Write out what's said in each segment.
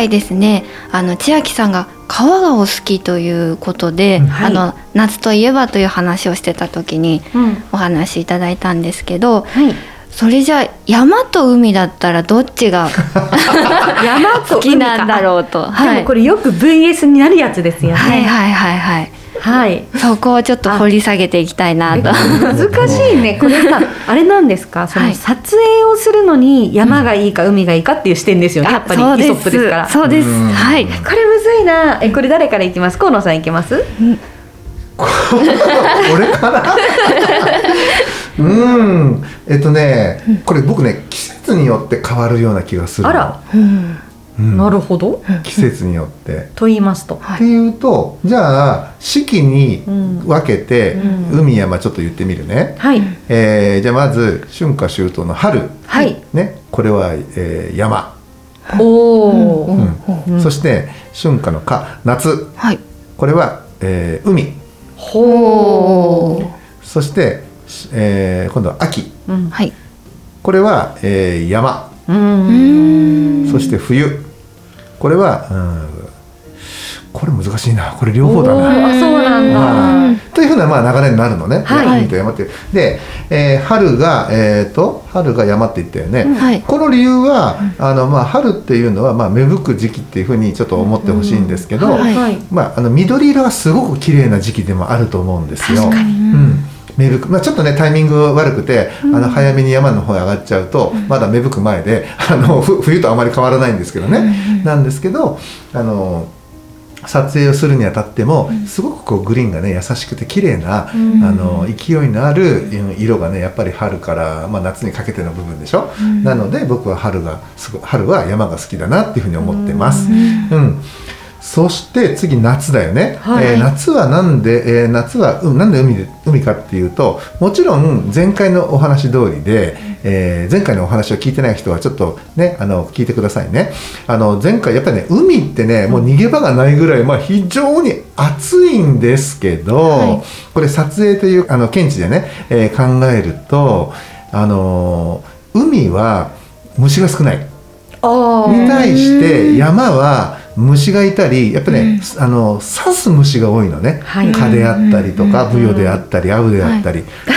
回ですね、あの千秋さんが川がお好きということで、はいあの夏といえばという話をしてた時にうん。お話しいただいたんですけど、はい。それじゃあ山と海だったらどっちが 山と好きなんだろうと、ではい、もこれよく VS になるやつですよね。はいはいはいはい。はい。そこをちょっと掘り下げていきたいなと。難しいね。これさ、あれなんですか？そはいの撮影をするのに山がいいか海がいいかっていう視点ですよね。やっぱりイソップですから。そうです。うんはい。これむずいな。え、これ誰からいきます？河野さんいきます？俺から？うんえっとねこれ僕ね季節によって変わるような気がするあら、うん。うんなるほど。季節によって。と言いますと。はいっていうとじゃあ四季にうん分けて、うん海山ちょっと言ってみるね、はい。えーじゃあまず春夏秋冬の春はい。ねこれは、えー山、おお。うんうんそして春夏の夏夏はい。これは、えー海ほそして、えー今度は秋う。うん。はい。これは、えー山う。うんんそして冬これは、うん、これ難しいな。これ両方だな。あ、そうなんはい。だ。というふうなまあ流れになるのね、はい。海と山って。で、えー春が、えー、と春が山って言ったよね、はい。この理由は、あのまあ、春っていうのは、まあ、芽吹く時期っていうふうにちょっと思ってほしいんですけど。まあ、あの緑色がすごく綺麗な時期でもあると思うんですよ。確かに。うん芽吹く。まあ、ちょっとねタイミング悪くて、あの早めに山の方へ上がっちゃうと、まだ芽吹く前であのふ冬とあまり変わらないんですけどね、なんですけどあの撮影をするにあたっても、すごくこうグリーンがね優しくて綺麗な、うん。あの勢いのあるうん色がねやっぱり春から、まあ、夏にかけての部分でしょ、なので僕は春がすご春は山が好きだなっていうふうに思ってます。うんそして次夏だよね、はい。えー夏はなんで、えー夏は、うん、なんで海で海かっていうともちろん前回のお話通りで、えー前回のお話を聞いてない人はちょっとねあの聞いてくださいね。あの前回やっぱりね海ってねもう逃げ場がないぐらい、まあ、非常に暑いんですけど、はい。これ撮影というあの見地でね、えー考えるとあのー海は虫が少ない。に対して山は虫がいたりやっぱね、あの刺す虫が多いのね、はい。蚊であったりとか、ブヨであったりアブであったり、と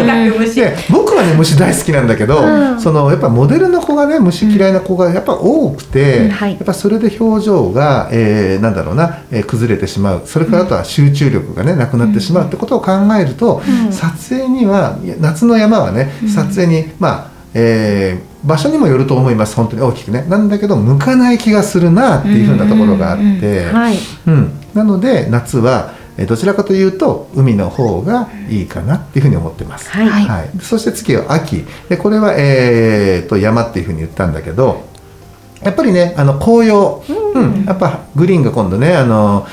にかく虫。で僕はね虫大好きなんだけど、うん。そのやっぱモデルの子がね虫嫌いな子がやっぱ多くて、うん。はい。やっぱそれで表情が、えーなんだろうな、えー崩れてしまう。それからあとは集中力がねなくなってしまうってことを考えると、うん。撮影には夏の山はね撮影に、まあえー場所にもよると思います本当に。大きくね。なんだけど向かない気がするなっていうふうなところがあって、なので夏はえーどちらかというと海の方がいいかなっていうふうに思ってます。はい。はい。はい、そして次は秋。でこれは、えー、と山っていうふうに言ったんだけどやっぱりねあの紅葉、うん。やっぱグリーンが今度ねあの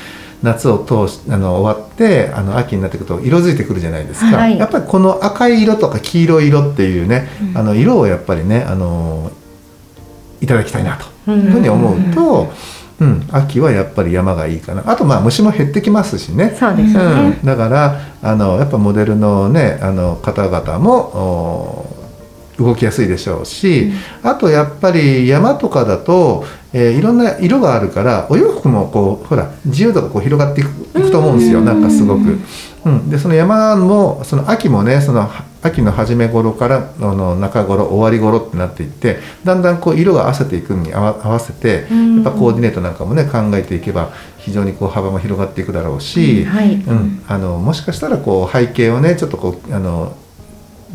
夏を通しあの終わってあの秋になってくると色づいてくるじゃないですか、はい。やっぱりこの赤い色とか黄色い色っていうね、あの色をやっぱりねあのいただきたいなというふうに思うと、うん、秋はやっぱり山がいいかな。あとまあ虫も減ってきますしね。そうですよね。うん、だからあのやっぱモデルのねあの方々もお動きやすいでしょうし、あとやっぱり山とかだと、えーいろんな色があるからお洋服もこうほら自由度がこう広がっていくいくと思うんですよ、なんかすごく。うん、でその山もその秋もねそのは秋の初め頃からあの中頃終わり頃ってなっていってだんだんこう色が合わせていくのに合わ合わせてうん。やっぱコーディネートなんかもね考えていけば非常にこう幅も広がっていくだろうし、はい。うん、あのもしかしたらこう背景をねちょっとこうあの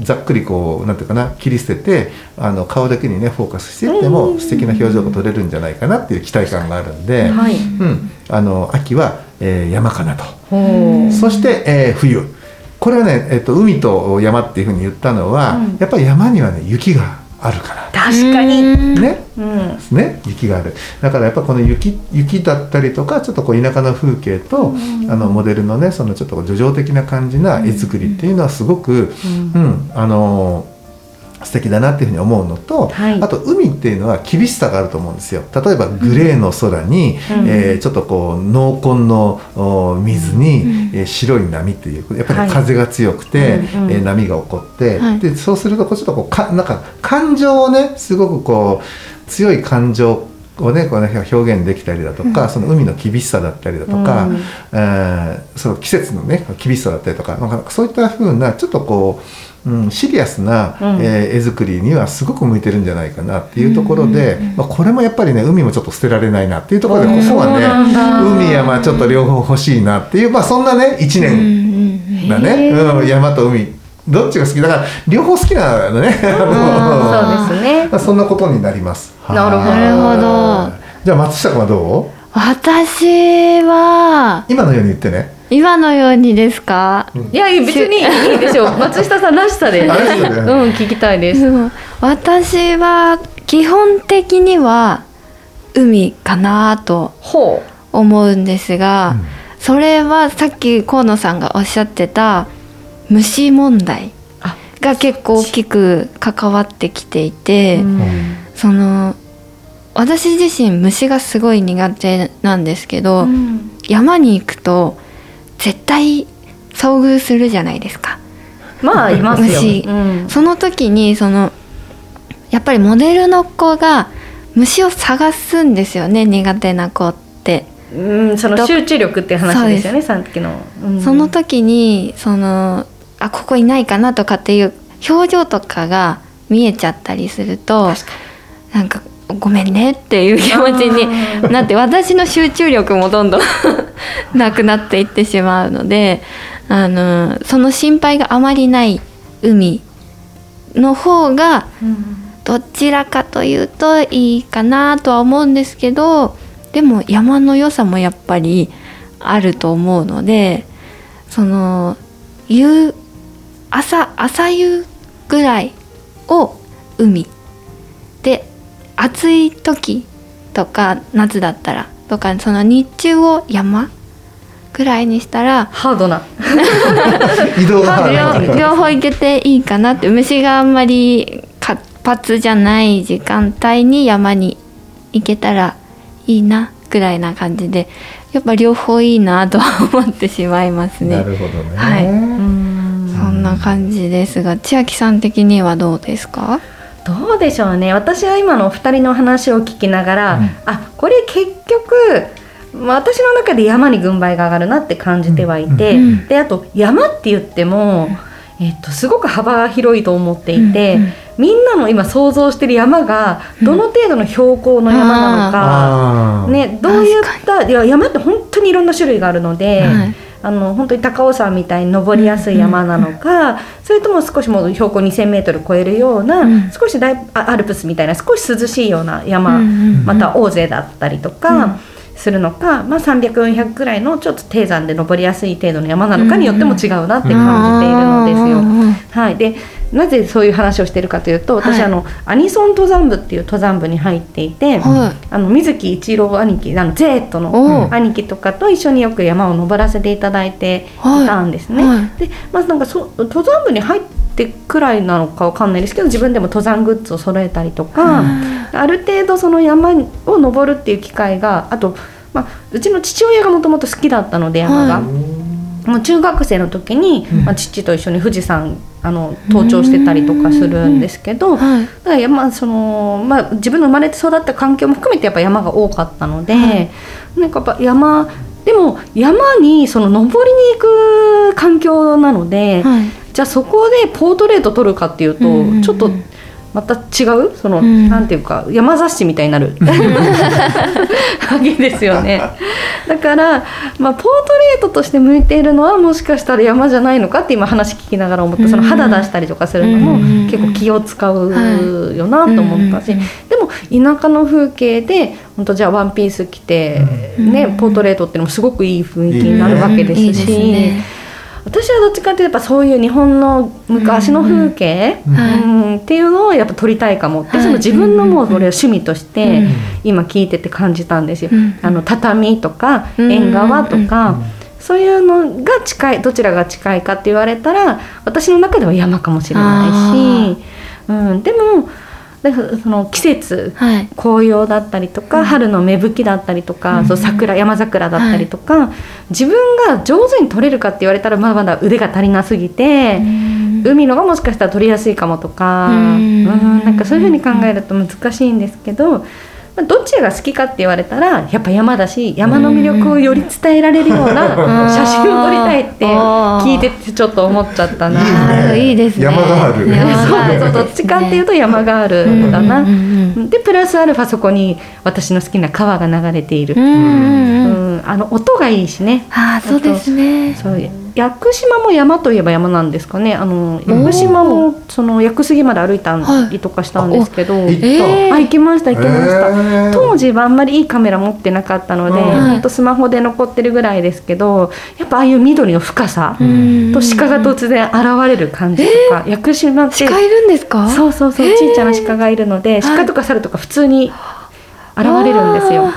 ざっくりこうなんていうかな切り捨ててあの顔だけにねフォーカスしていっても素敵な表情が撮れるんじゃないかなっていう期待感があるんで、はい。うん、あの秋は、えー山かなと。そして、えー冬。これはね、えっと海と山っていうふうに言ったのは、うん。やっぱり山にはね雪があるから。確かに。ね？うん。ね？雪がある。だからやっぱこの雪雪だったりとかちょっとこう田舎の風景と、あのモデルのねそのちょっとこう叙情的な感じな絵作りっていうのはすごく、うんあのー素敵だなっていうふうに思うのと、はい。あと海っていうのは厳しさがあると思うんですよ。例えばグレーの空に、うん。えーちょっとこう濃紺のお水に、えー白い波っていうやっぱはい。り風が強くて、うんうん。えー波が起こって、はい。でそうするとこうちょっとこうかなんか感情をねすごくこう強い感情をねこうね表現できたりだとか、その海の厳しさだったりだとか、うん。えーその季節のね厳しさだったりとかなんかそういった風なちょっとこう、うん、シリアスな、うん。えー絵作りにはすごく向いてるんじゃないかなっていうところで、まあ、これもやっぱりね海もちょっと捨てられないなっていうところでここはね海山ちょっと両方欲しいなっていうまあそんなね1うん年うん。だね、へー。うん、山と海。どっちが好き？だから両方好きなのね。うんそうですね。まあそんなことになります。なるほど。じゃあ松下君はどう？私は。今のように言ってね。今のようにですか、いやいや別にいいでしょう。松下さんらしさで。ねうん聞きたいです。うん私は基本的には海かなとほ思うんですが、うん。それはさっき河野さんがおっしゃってた虫問題あが結構大きく関わってきていて、う、うん。その私自身虫がすごい苦手なんですけど、うん。山に行くと絶対遭遇するじゃないですか。まあ いますよ虫。うん。その時にそのやっぱりモデルの子が虫を探すんですよね苦手な子って。うん、その集中力っていう話ですよねさっきの、うん。その時にそのあここいないかなとかっていう表情とかが見えちゃったりするとなんかごめんねっていう気持ちになって私の集中力もどんどん なくなっていってしまうのであのその心配があまりない海の方がうん。どちらかというといいかなとは思うんですけどでも山の良さもやっぱりあると思うのでその夕朝朝夕ぐらいを海で暑い時とか夏だったらとかその日中を山ぐらいにしたらハードな。移動が両両方行けていいかなって。虫があんまり活発じゃない時間帯に山に行けたらいいなぐらいな感じでやっぱ両方いいなとは思ってしまいますなね。るほどね。はい。うん。そんな感じですが千秋さん的にはどうですか？どうでしょうね。私は今のお二人の話を聞きながら、うん。あこれ結局まあ私の中で山に軍配が上がるなって感じてはいて、うんうんであと山って言っても、えっと、すごく幅が広いと思っていて、うんうんみんなの今想像してる山がどの程度の標高の山なのか、ね、どういったいや山って本当にいろんな種類があるので、はいあの本当に高尾山みたいに登りやすい山なのか、それとも少しもう標高 2,000m 超えるような、うん。少しだいあアルプスみたいな少し涼しいような山、また大勢だったりとか。するのか、まあ、300400ぐらいのちょっと低山で登りやすい程度の山なのかによっても違うなって感じているのですよ。はい、でなぜそういう話をしているかというと私、はい。あのアニソン登山部っていう登山部に入っていて、はい。あの水木一郎兄貴あの Z おのう。兄貴とかと一緒によく山を登らせていただいていたんですね。はい。でまずなんかそ登山部に入ってくらいなのかわかんないですけど自分でも登山グッズを揃えたりとか、ある程度その山を登るっていう機会があと、まあ、うちの父親がもともと好きだったので山が。はい。もう中学生の時に、まあ、父と一緒に富士山あの登頂してたりとかするんですけど、はい。だから山その、まあ、自分の生まれて育った環境も含めてやっぱ山が多かったので、はい。なんかやっぱ山でも山にその登りに行く環境なので、はい。じゃあそこでポートレート撮るかっていうと、ちょっとまた違う？その、うん。なんていうか山雑誌みたいになる。わけですよね。だから、まあ、ポートレートとして向いているのはもしかしたら山じゃないのかって今話聞きながら思ってその肌出したりとかするのもうん。結構気を使うよなと思ったし。うんでも田舎の風景で本当じゃあワンピース着て、うん。ね、ポートレートっていうのもすごくいい雰囲気になるわけですし。いいね私はどっちかっていうとやっぱそういう日本の昔の風景、うんっていうのをやっぱ撮りたいかもって、はいその自分のもうこれを趣味としてうん今聞いてて感じたんですよ。うんあの畳とかうん縁側とか、そういうのが近いどちらが近いかって言われたら私の中では山かもしれないし、うん、でもだからその季節はい。紅葉だったりとか、うん。春の芽吹きだったりとか、うん。そう桜山桜だったりとか、自分が上手に撮れるかって言われたらまだまだ腕が足りなすぎて、海のがもしかしたら撮りやすいかもとか、うん。うんなんかそういうふうに考えると難しいんですけど、まあどっちが好きかって言われたらやっぱ山だし山の魅力をより伝えられるような写真を撮りたいって聞いててちょっと思っちゃったな。いいですね。山がある。そうそうどっちかっていうと山があるだな。でプラスアルファそこに私の好きな川が流れている、あの音がいいしね。ああそうですね。そう屋久島も山といえば山なんですかね。あの屋久島もその屋久杉まで歩いたりとかしたんですけど、行った、えー。あ行きました行きました、当時はあんまりいいカメラ持ってなかったので、うん。ほんとスマホで残ってるぐらいですけどやっぱああいう緑の深さうんと鹿が突然現れる感じとか、屋久島って鹿いるんですか？そうそうそう、ちいちゃな鹿がいるので、はい鹿とか猿とか普通に現れるんですよ。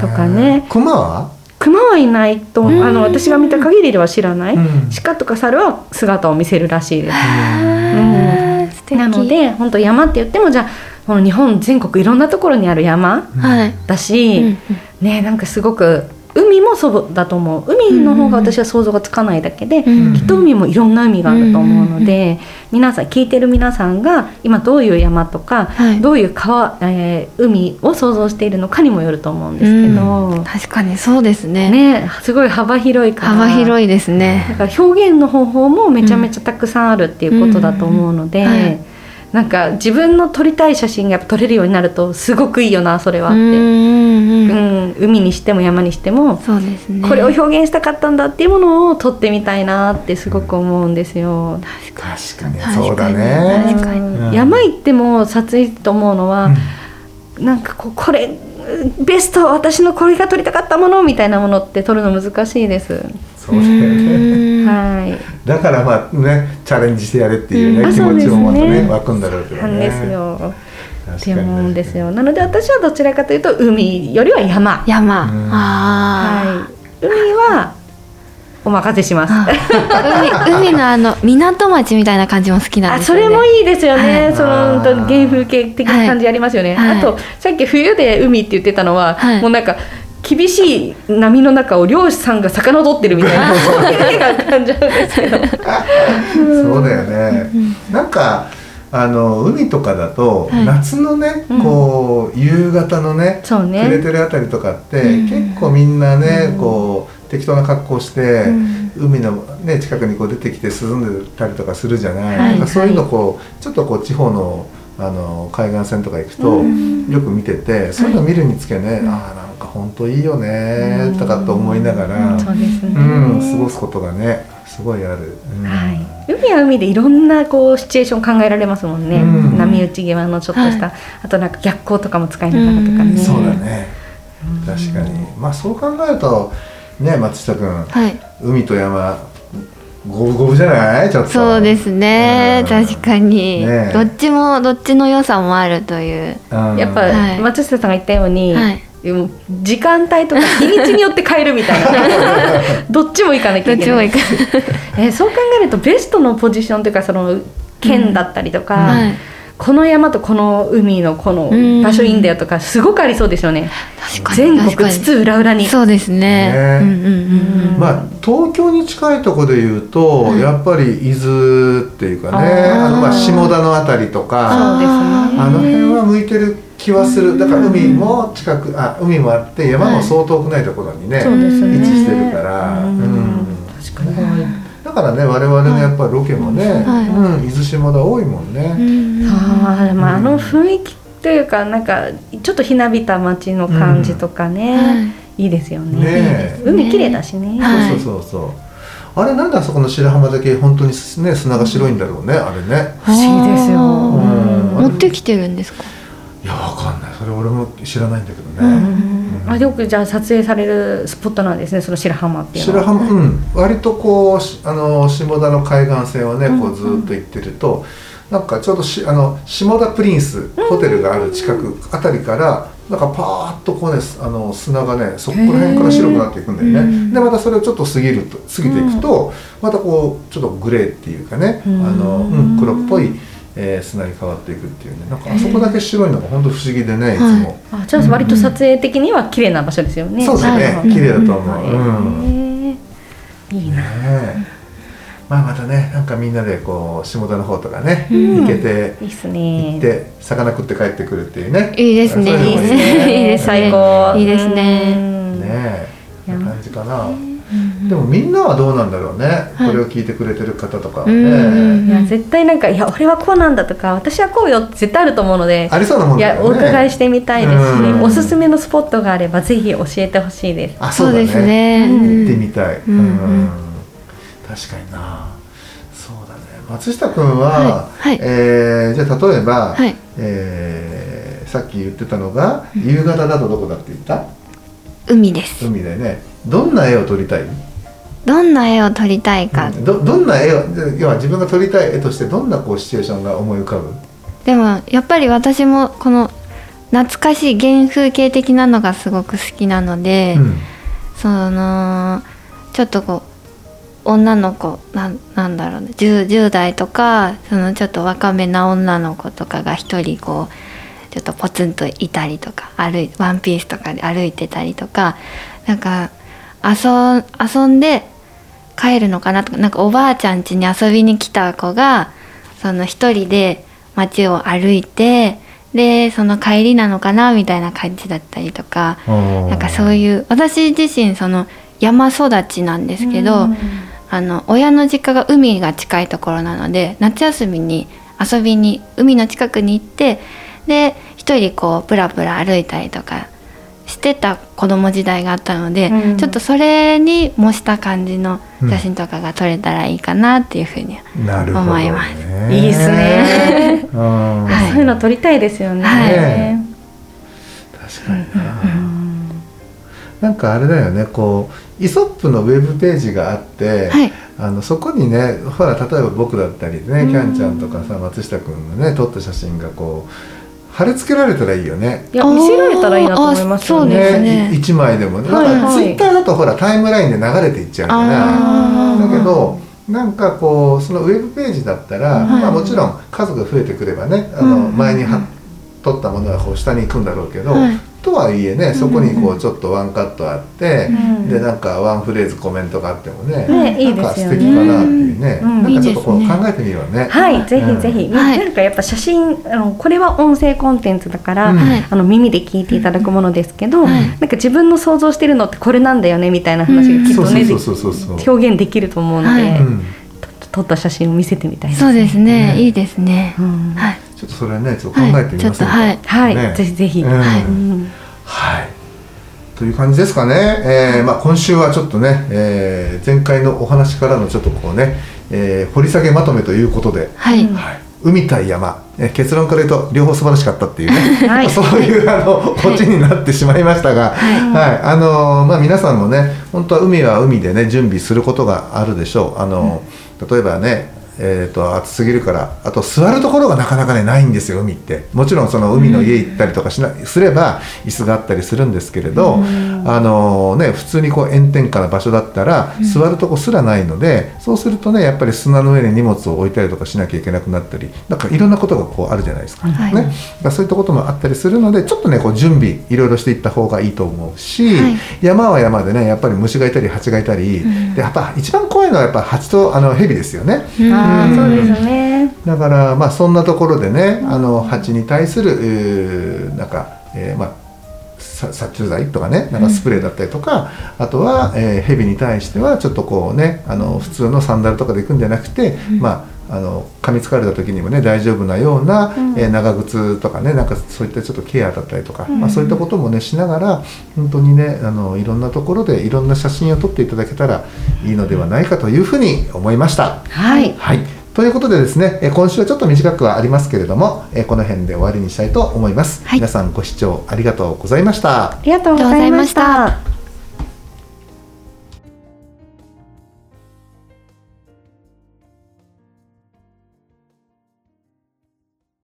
とかね。熊は、熊はいないと、う。ん。あの私が見た限りでは知らない、うん。鹿とか猿は姿を見せるらしいです。あー。素敵。なので本当山って言ってもじゃあこの日本全国いろんなところにある山はい。だし、うん。ねなんかすごく海もそうだと思う。海の方が私は想像がつかないだけで、うんきっと海もいろんな海があると思うので、皆さん聞いてる皆さんが今どういう山とか、はい。どういう川、えー海を想像しているのかにもよると思うんですけど、確かにそうですね。ねすごい幅広いから。幅広いですね。だから表現の方法もめちゃめちゃたくさんあるっていうことだと思うので、うん。はいなんか自分の撮りたい写真がやっぱ撮れるようになるとすごくいいよなそれはって、うんうんううん。ん海にしても山にしてもそうですね。これを表現したかったんだっていうものを撮ってみたいなってすごく思うんですよ。確かに。確かに。そうだね。確かに。うん。山行っても撮影と思うのは、なんかこうこれベスト私のこれが撮りたかったものみたいなものって撮るの難しいです。そうだよねにはい。だからまあねチャレンジしてやれっていうね、うん。あ気持ちもまたねね。湧くんだろうけどね。なんですよ。っ確て思うんですよ。なので私はどちらかというと海よりは山。山。はい。海はお任せします。あ海海のあの港町みたいな感じも好きなんあですよね。それもいいですよね、はい。その原風景的な感じありますよね、はい。あとさっき冬で海って言ってたのは、はい。もうなんか厳しい波の中を漁師さんが魚取ってるみたいな。そうだよね、なんかあの海とかだと、はい。夏のね、うん。こう夕方のねそうね。暮れてるあたりとかって、うん。結構みんなね、うん。こう適当な格好して、うん。海の、ね、近くにこう出てきて涼んでたりとかするじゃない、はい。そういうのこうちょっとこう地方のあの海岸線とか行くと、うん。よく見ててそういうの見るにつけね、ああなんか本当いいよねとかと思いながら、そうですね、うん、過ごすことがねすごいある。うん。はい、海は海でいろんなこうシチュエーション考えられますもんね、うん。波打ち際のちょっとした、はあとなんか逆光とかも使いながらとかね、うん。そうだね。確かに。まあそう考えるとね松下君はい。海と山五分五分じゃない？ちょっと。そうですね。うん。確かに。ね。どっちもどっちの良さもあるという。うん。やっぱ、はい。松下さんが言ったように、はいでも時間帯とか日にちによって変えるみたいな。どっちも行かなきゃいけない。どっちもいかえーそう考えるとベストのポジションというかその県だったりとか、はい。この山とこの海のこの場所いいんだよとかすごくありそうですよね、確かに。全確かに国津々浦々に。そうですね。ね。うんうんうんうん。まあ東京に近いところで言うと、はい。やっぱり伊豆っていうかねあのまあ下田のあたりとかそうですね。あの辺は向いてる気はする。だから海も近くあ海もあって山も相当遠くないところにね、そうですね。位置してるから、うん。うん。確かに、でだからね我々のやっぱりロケもね、はい。うん、伊豆下田多いもんね、あーまああの雰囲気というかなんかちょっとひなびた街の感じとかね、はい。い、いですよね。ねえ。海綺麗だしね、はいそうそうそうそう。あれなんであそこの白浜だけ本当にね砂が白いんだろうねあれね。不思議ですよ。うん。持ってきてるんですか？いやわかんない。それ俺も知らないんだけどうね、あよくじゃあ撮影されるスポットなんですねその白浜っていうのは。白浜うん。割とこうしあの下田の海岸線をねこうずっと行ってると、なんかちょうどしあの下田プリンスホテルがある近くあたりからなんかパーッとこうねあの砂がねそこら辺から白くなっていくんだよね、うんでまたそれをちょっと過ぎると過ぎていくと、またこうちょっとグレーっていうかね、うん。あのうん、黒っぽい、えー砂に変わっていくっていうね。なんかあそこだけ白いのが本当不思議でねい。つも。あじゃあ割と撮影的には綺麗な場所ですよね、そうですね。はい。綺麗だと思う。へうん。ー。いいな。まあまたねなんかみんなでこう下田の方とかね、うん。行けていいっす行ねって魚食って帰ってくるっていうね。いいですね。いいいですね。いいですね。最高。いいですね。うん。ねえ。感じかな。うんでもみんなはどうなんだろうね、い。これを聞いてくれてる方とかね、いや絶対なんか「いや俺はこうなんだ」とか「私はこうよ」って絶対あると思うのでありそうなもんいやだよね。お伺いしてみたいですし、うんおすすめのスポットがあればぜひ教えてほしいです。あそうだね。そうですね。行ってみたい、うん。うん確かにな。そうだね。松下君は、はい。はい。えーじゃあ例えば、はい。えーさっき言ってたのが夕方だとどこだって言った？海です。海でねどんな絵を撮りたい、どんな絵を撮りたいか、うん。どどんな絵を要は自分が撮りたい絵としてどんなこうシチュエーションが思い浮かぶ？でもやっぱり私もこの懐かしい原風景的なのがすごく好きなので、うん。そのちょっとこう女の子なんなんだろうね。10, 10代とかそのちょっと若めな女の子とかが一人こうちょっとポツンといたりとか歩いワンピースとかで歩いてたりとかなんか遊遊んで帰るのかなとかなんかおばあちゃん家に遊びに来た子がその一人で街を歩いてでその帰りなのかなみたいな感じだったりとかなんかそういいう私自身その山育ちなんですけど、うん。あの親の実家が海が近いところなので夏休みに遊びに海の近くに行ってで一人こうブラブラ歩いたりとかしてた子供時代があったので、うん。ちょっとそれに模した感じの写真とかが撮れたらいいかなっていうふうに、なるほど、思います。ね、いいですね。うん。はいそういうの撮りたいですよね。はい。確かにな、なんかあれだよねこうイソップのウェブページがあって、はい。あのそこにねほら例えば僕だったりね、うん。キャンちゃんとかさ松下君のね撮った写真がこう貼り付けられたらいいよね。いや見せられたらいいなと思いますよね。ね。い一枚でもね、はいなんかはいツイッターだとほらタイムラインで流れていっちゃうから。だけどなんかこうそのウェブページだったら、はい。まあ、もちろん数が増えてくればねあの、うん。前には撮ったものはこう下に行くんだろうけど、はい。とはいえねそこにこうちょっとワンカットあって、うん。でなんかワンフレーズコメントがあってもねねいいなんかですよね。素敵かなっていうね、うん。なんかちょっとこう考えてみようね。はい、ぜひぜひ、なんかやっぱ写真あのこれは音声コンテンツだから、あの耳で聞いていただくものですけど、はい。なんか自分の想像してるのってこれなんだよねみたいな話がきっとね、そうそうそうそうそう。表現できると思うので、はい。撮った写真を見せてみたいですそうですねね。いいですね、うん。はいちょっとそれねちょっと考えてみませんか、はいはいはい、ね。ぜひぜひ、うん。はい。という感じですかね。えーまあ、今週はちょっとね、えー前回のお話からのちょっとこうね、えー掘り下げまとめということで、はい、うんはい、海対山、えー結論から言うと両方素晴らしかったっていうね、はい。そういうあのオチになってしまいましたが、はい、あのーまあ皆さんもね、本当は海は海でね準備することがあるでしょう。あのー例えばね。えー、と暑すぎるからあと座るところがなかなかねないんですよ海って。もちろんその海の家行ったりとかしな、すれば椅子があったりするんですけれど、あのね、普通にこう炎天下な場所だったら座るとこすらないので、そうするとねやっぱり砂の上に荷物を置いたりとかしなきゃいけなくなったりなんかいろんなことがこうあるじゃないですか、はい。ね、そういったこともあったりするのでちょっとねこう準備いろいろしていった方がいいと思うし、はい。山は山でねやっぱり虫がいたり蜂がいたり、ん。でやっぱ一番怖いのはやっぱ蜂とあの蛇ですよね。うん。ああそうですね。だからまあそんなところでねあの蜂に対するなんか、えーまあさ殺虫剤とかねなんかスプレーだったりとか、あとは、えー、蛇に対してはちょっとこうねあの普通のサンダルとかで行くんじゃなくて、まああの噛みつかれた時にもね大丈夫なような、うんえー長靴とかねなんかそういったちょっとケアだったりとか、うんまあ、そういったこともねしながら本当にねあのいろんなところでいろんな写真を撮っていただけたらいいのではないかというふうに思いました。はいはいということでですね、えー今週はちょっと短くはありますけれども、えーこの辺で終わりにしたいと思います。はい皆さんご視聴ありがとうございました。ありがとうございました。